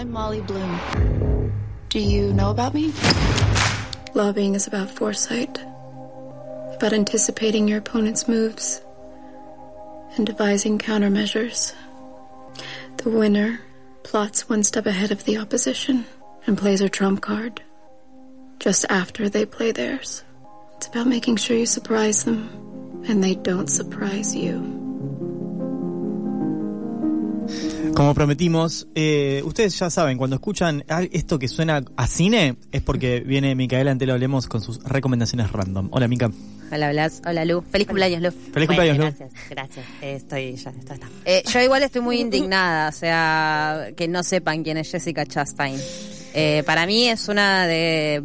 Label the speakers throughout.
Speaker 1: I'm Molly Bloom. Do you know about me? Lobbying is about foresight, about anticipating your opponent's moves and devising countermeasures. The winner plots one step ahead of the opposition and plays her trump card just after they play theirs. It's about making sure you surprise them and they don't surprise you.
Speaker 2: Como prometimos, eh, ustedes ya saben, cuando escuchan esto que suena a cine, es porque viene Micaela Antelo Hablemos con sus recomendaciones random. Hola, Mica.
Speaker 3: Hola, Blas. Hola, Lu. Feliz cumpleaños, Lu.
Speaker 2: Feliz cumpleaños, Lu.
Speaker 4: Gracias, gracias. Eh, estoy ya, está, está.
Speaker 3: Eh, yo igual estoy muy indignada, o sea, que no sepan quién es Jessica Chastain. Eh, para mí es una de...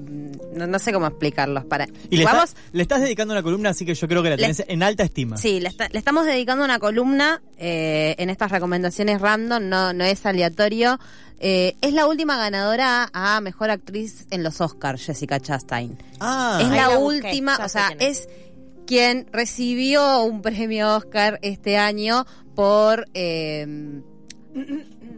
Speaker 3: No, no sé cómo explicarlos. Para,
Speaker 2: Y le,
Speaker 3: Vamos,
Speaker 2: está- le estás dedicando una columna, así que yo creo que la
Speaker 3: Le-
Speaker 2: tenés en alta estima.
Speaker 3: Sí, le, está- le estamos dedicando una columna eh, en estas recomendaciones random, no, no es aleatorio. Eh, es la última ganadora a Mejor Actriz en los Oscars, Jessica Chastain.
Speaker 2: Ah,
Speaker 3: es la última, o sea,
Speaker 4: es.
Speaker 3: quien recibió un premio Oscar este año por eh,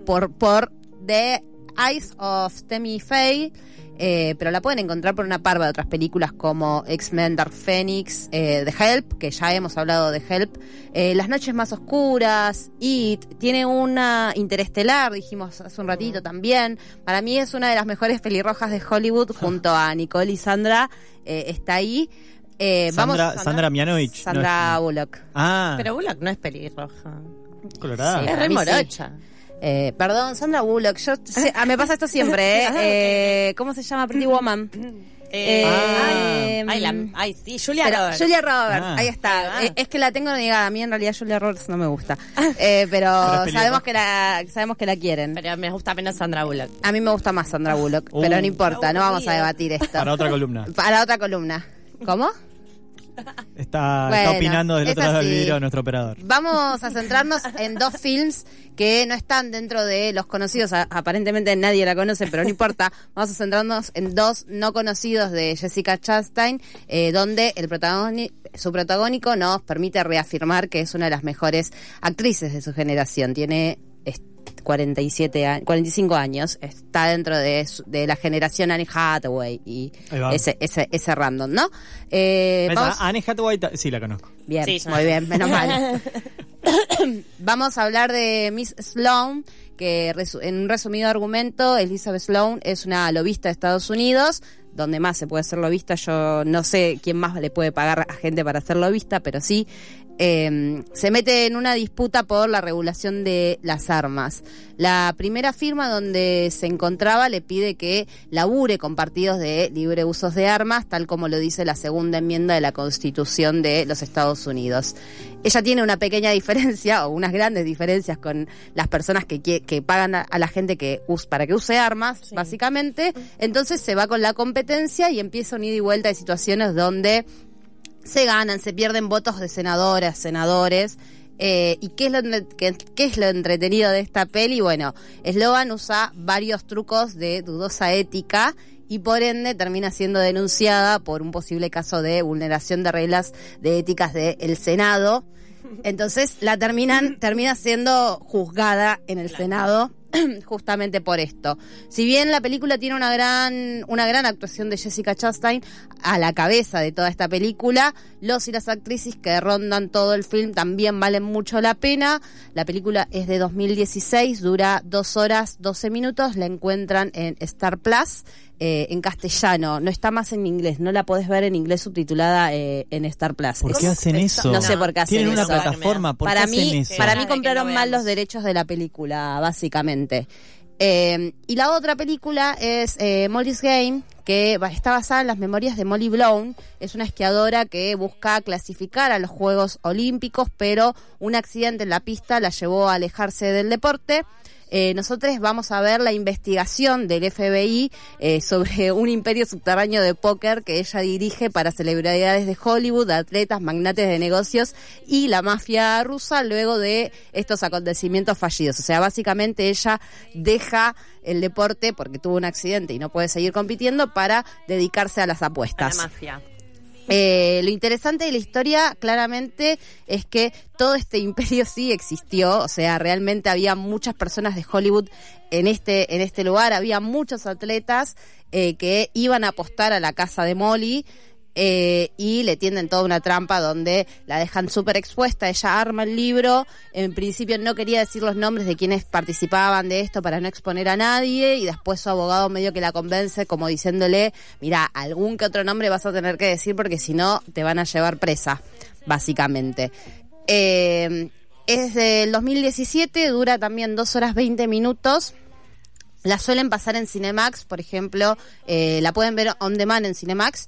Speaker 3: por por The Eyes of Tammy Faye. Eh, pero la pueden encontrar por una parva de otras películas como X-Men Dark Phoenix, eh, The Help, que ya hemos hablado de Help, eh, Las Noches Más Oscuras, It, tiene una interestelar, dijimos hace un ratito también. Para mí es una de las mejores pelirrojas de Hollywood, junto a Nicole y Sandra, eh, está ahí. Eh,
Speaker 2: Sandra,
Speaker 3: vamos,
Speaker 2: Sandra Mianovich. no
Speaker 3: Sandra
Speaker 2: es-
Speaker 3: Bullock.
Speaker 2: ah,
Speaker 4: Pero Bullock no es pelirroja.
Speaker 2: colorada.
Speaker 3: Sí.
Speaker 4: es re
Speaker 3: sí. Eh, perdón, Sandra Bullock. Yo, se- ah, me pasa esto siempre, ¿eh? Eh, ¿Cómo se llama Pretty Woman?
Speaker 4: Eh,
Speaker 3: Eh,
Speaker 4: ay, ay, la- ay, sí, Julia
Speaker 3: Pero
Speaker 4: Roberts.
Speaker 3: Julia Roberts,
Speaker 2: Ah.
Speaker 3: ahí está. Eh, es que la tengo negada. A mí en realidad Julia Roberts no me gusta. Eh, pero sabemos que la sabemos que la quieren.
Speaker 4: Pero me gusta menos Sandra Bullock.
Speaker 3: A mí me gusta más Sandra Bullock,
Speaker 2: Uh.
Speaker 3: pero no importa, no vamos a debatir esto.
Speaker 2: Para otra columna.
Speaker 3: Para otra columna. ¿Cómo?
Speaker 2: Está,
Speaker 3: Bueno,
Speaker 2: está opinando del otro lado del vidrio nuestro operador.
Speaker 3: Vamos a centrarnos en dos films que no están dentro de los conocidos. Aparentemente nadie la conoce, pero no importa. Vamos a centrarnos en dos no conocidos de Jessica Chastain, eh, donde el protagoni- su protagónico nos permite reafirmar que es una de las mejores actrices de su generación. Tiene 47 a- 45 años, está dentro de, su- de la generación Anne Hathaway y ese, ese, ese random, ¿no? Eh, vamos-
Speaker 2: Anne Hathaway, sí la conozco.
Speaker 3: Bien,
Speaker 4: Sí,
Speaker 3: muy bien, menos mal. Vamos a hablar de Miss Sloan, que en un resumido argumento, Elizabeth Sloan es una lobista de Estados Unidos, donde más se puede ser lobista, yo no sé quién más le puede pagar a gente para ser lobista, pero sí. Eh, se mete en una disputa por la regulación de las armas. La primera firma donde se encontraba le pide que labure con partidos de libre usos de armas, tal como lo dice la segunda enmienda de la Constitución de los Estados Unidos. Ella tiene una pequeña diferencia o unas grandes diferencias con las personas que, que pagan a, la gente que para que use armas, básicamente. Entonces se va con la competencia y empieza un ida y vuelta de situaciones donde se ganan, se pierden votos de senadoras, senadores. Eh, ¿Y qué es, lo, qué, qué es lo entretenido de esta peli? Bueno, Sloan usa varios trucos de dudosa ética y por ende termina siendo denunciada por un posible caso de vulneración de reglas de éticas del Senado. Entonces la terminan, termina siendo juzgada en el Senado justamente por esto. Si bien la película tiene una gran, una gran actuación de Jessica Chastain a la cabeza de toda esta película, los y las actrices que rondan todo el film también valen mucho la pena. La película es de 2016, dura dos horas 12 minutos, la encuentran en Star Plus. Eh, en castellano, no está más en inglés, no la podés ver en inglés subtitulada eh, en Star Plus.
Speaker 2: ¿Por qué hacen eso?
Speaker 3: No sé por qué hacen
Speaker 2: Tienen una
Speaker 3: eso.
Speaker 2: plataforma, ¿por
Speaker 3: para
Speaker 2: qué hacen
Speaker 3: mí,
Speaker 2: eso?
Speaker 3: para mí compraron mal los derechos de la película, básicamente. Eh, y la otra película es eh, Molly's Game, que está basada en las memorias de Molly Blown. Es una esquiadora que busca clasificar a los Juegos Olímpicos, pero un accidente en la pista la llevó a alejarse del deporte. Eh, nosotros vamos a ver la investigación del FBI eh, sobre un imperio subterráneo de póker que ella dirige para celebridades de Hollywood, atletas, magnates de negocios y la mafia rusa luego de estos acontecimientos fallidos. O sea, básicamente ella deja el deporte porque tuvo un accidente y no puede seguir compitiendo para dedicarse a las
Speaker 4: A la
Speaker 3: apuestas.
Speaker 4: mafia.
Speaker 3: Eh, lo interesante de la historia, claramente, es que todo este imperio sí existió. O sea, realmente había muchas personas de Hollywood en este, en este lugar. Había muchos atletas eh, que iban a apostar a la casa de Molly. Eh, y le tienden toda una trampa donde la dejan súper expuesta. Ella arma el libro. En principio no quería decir los nombres de quienes participaban de esto para no exponer a nadie. Y después su abogado medio que la convence como diciéndole, mira, algún que otro nombre vas a tener que decir porque si no te van a llevar presa, básicamente. Eh, es del 2017, dura también 2 horas 20 minutos. La suelen pasar en Cinemax, por ejemplo, eh, la pueden ver on demand en Cinemax.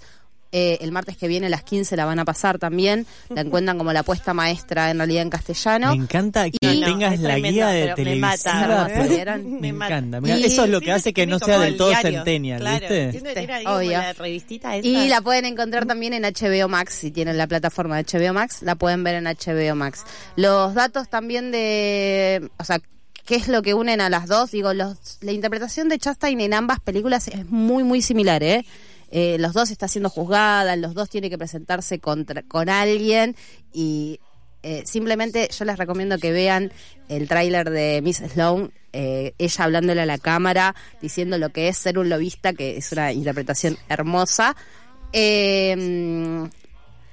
Speaker 3: Eh, el martes que viene a las 15 la van a pasar también. La encuentran como la puesta maestra en realidad en castellano.
Speaker 2: Me encanta que
Speaker 3: Y-
Speaker 2: tengas la
Speaker 4: tremendo,
Speaker 2: guía de
Speaker 4: me
Speaker 2: televisiva.
Speaker 4: mata.
Speaker 2: pero
Speaker 3: ¿Vieron?
Speaker 2: Me, encanta. me
Speaker 3: Y-
Speaker 2: encanta. Eso es lo que
Speaker 4: Sí,
Speaker 2: hace que no sea del
Speaker 4: el
Speaker 2: todo
Speaker 4: diario.
Speaker 2: centennial,
Speaker 4: Claro,
Speaker 2: ¿viste?
Speaker 4: como
Speaker 3: Obvio.
Speaker 4: la revistita esa.
Speaker 3: Y la pueden encontrar también en HBO Max, si tienen la plataforma de HBO Max, la pueden ver en HBO Max. Los datos también de, o sea, ¿qué es lo que unen a las dos? Digo, los, la interpretación de Chastain en ambas películas es muy, muy similar, ¿eh? Eh, los dos está siendo juzgada, los dos tiene que presentarse contra, con alguien y eh, simplemente yo les recomiendo que vean el tráiler de Miss Sloan, eh, ella hablándole a la cámara, diciendo lo que es ser un lobista, que es una interpretación hermosa. Eh,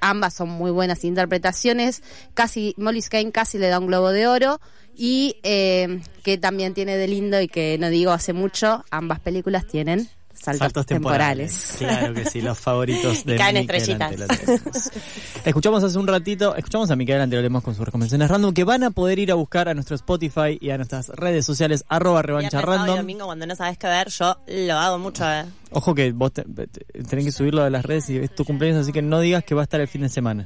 Speaker 3: ambas son muy buenas interpretaciones. Casi Molly Skane casi le da un globo de oro y eh, que también tiene de lindo y que no digo hace mucho. Ambas películas tienen saltos,
Speaker 2: Saltos temporales.
Speaker 3: temporales.
Speaker 2: Claro que sí, los favoritos de
Speaker 4: Y caen
Speaker 2: Miquel
Speaker 4: estrellitas.
Speaker 2: Escuchamos hace un ratito, escuchamos a Micaela Antelolemos con sus recomendaciones random que van a poder ir a buscar a nuestro Spotify y a nuestras redes sociales arroba revancha random.
Speaker 4: domingo cuando no sabes qué ver, yo lo hago mucho. eh.
Speaker 2: Ojo que vos te- te- tenés que subirlo a las redes y es tu cumpleaños, así que no digas que va a estar el fin de semana.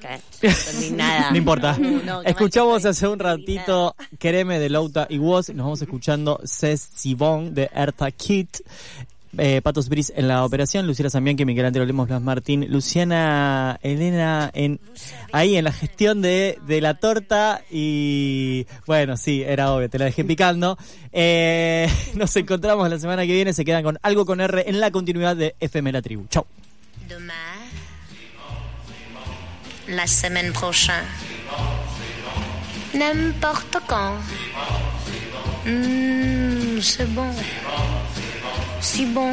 Speaker 4: Nada.
Speaker 2: No importa.
Speaker 4: No,
Speaker 2: Escuchamos hace un ratito Quereme de Louta y Woz. Nos vamos escuchando Cés Sibón de Erta Kit. Eh, Patos Bris en la operación, Luciana Zambianchi, Miguel Antero Lemos, Blas Martín, Luciana Elena en ahí en la gestión de, de la torta y bueno, sí, era obvio, te la dejé picando. Eh, nos encontramos la semana que viene, se quedan con algo con R en la continuidad de FM La Tribu. Chau.
Speaker 5: La semaine prochaine, n'importe quand. Hmm, c'est bon, si bon.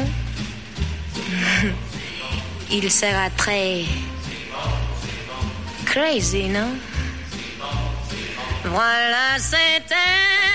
Speaker 5: Il sera très crazy, non? Voilà, c'était